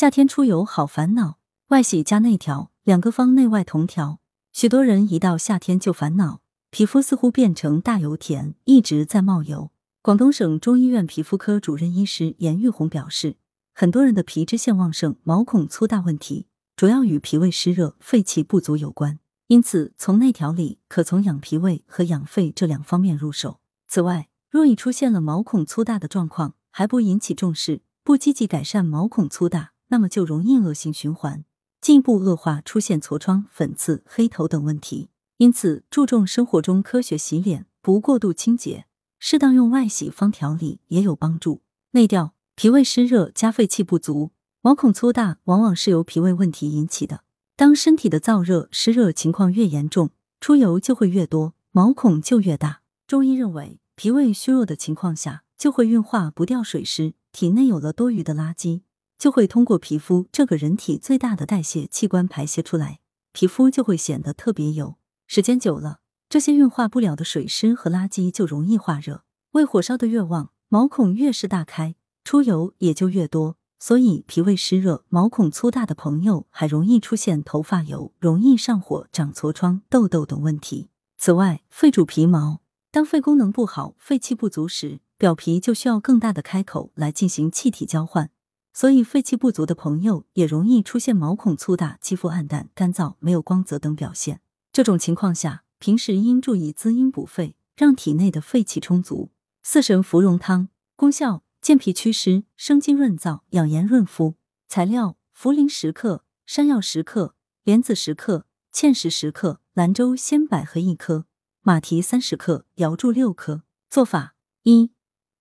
夏天出游好烦恼，外洗加内调，两个方内外同调。许多人一到夏天就烦恼，皮肤似乎变成大油田，一直在冒油。广东省中医院皮肤科主任医师严玉红表示，很多人的皮脂腺旺盛、毛孔粗大问题，主要与脾胃湿热、肺气不足有关。因此，从内调理可从养脾胃和养肺这两方面入手。此外，若已出现了毛孔粗大的状况，还不引起重视，不积极改善毛孔粗大，那么就容易恶性循环，进一步恶化，出现痤疮、粉刺、黑头等问题。因此，注重生活中科学洗脸，不过度清洁，适当用外洗方调理也有帮助。内调，脾胃湿热加肺气不足，毛孔粗大，往往是由脾胃问题引起的。当身体的燥热、湿热情况越严重，出油就会越多，毛孔就越大。中医认为，脾胃虚弱的情况下，就会运化不掉水湿，体内有了多余的垃圾。就会通过皮肤这个人体最大的代谢器官排泄出来，皮肤就会显得特别油。时间久了，这些运化不了的水湿和垃圾就容易化热，胃火烧的越旺，毛孔越是大开，出油也就越多。所以，脾胃湿热、毛孔粗大的朋友还容易出现头发油、容易上火、长痤疮、痘痘等问题。此外，肺主皮毛，当肺功能不好、肺气不足时，表皮就需要更大的开口来进行气体交换。所以，肺气不足的朋友也容易出现毛孔粗大、肌肤暗淡、干燥、没有光泽等表现。这种情况下，平时应注意滋阴补肺，让体内的肺气充足。四神芙蓉汤功效：健脾祛湿、生津润燥、养颜润肤。材料：茯苓十克、山药十克、莲子十克、芡实十克、兰州鲜百合一颗、马蹄三十克、瑶柱六颗。做法：一、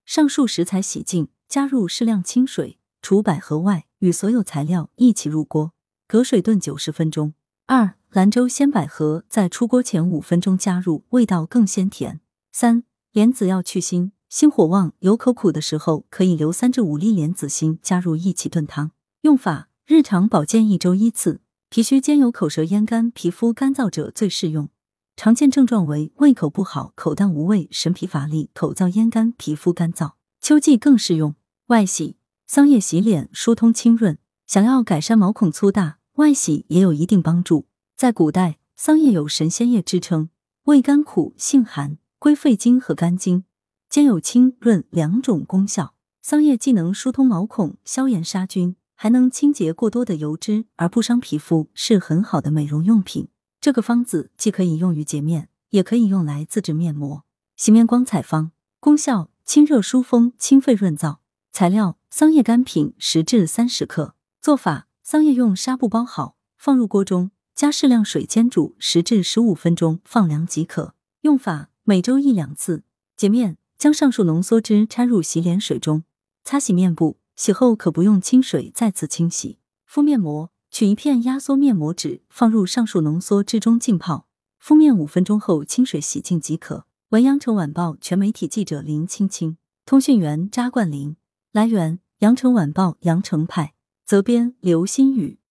上述食材洗净，加入适量清水。除百合外，与所有材料一起入锅，隔水炖九十分钟。二、兰州鲜百合在出锅前五分钟加入，味道更鲜甜。三、莲子要去腥，心火旺、有口苦的时候，可以留三至五粒莲子心加入一起炖汤。用法：日常保健一周一次。脾虚兼有口舌咽干、皮肤干燥者最适用。常见症状为胃口不好、口淡无味、神疲乏力、口燥咽干、皮肤干燥。秋季更适用。外洗。桑叶洗脸疏通清润，想要改善毛孔粗大，外洗也有一定帮助。在古代，桑叶有神仙叶之称，味甘苦，性寒，归肺经和肝经，兼有清润两种功效。桑叶既能疏通毛孔、消炎杀菌，还能清洁过多的油脂而不伤皮肤，是很好的美容用品。这个方子既可以用于洁面，也可以用来自制面膜。洗面光彩方功效：清热疏风、清肺润燥。材料。桑叶干品十至三十克，做法：桑叶用纱布包好，放入锅中，加适量水煎煮十至十五分钟，放凉即可。用法：每周一两次。洁面：将上述浓缩汁掺入洗脸水中，擦洗面部，洗后可不用清水再次清洗。敷面膜：取一片压缩面膜纸，放入上述浓缩汁中浸泡，敷面五分钟后清水洗净即可。文阳城晚报全媒体记者林青青，通讯员扎冠林。来源：羊城晚报羊城派，责编：刘新宇。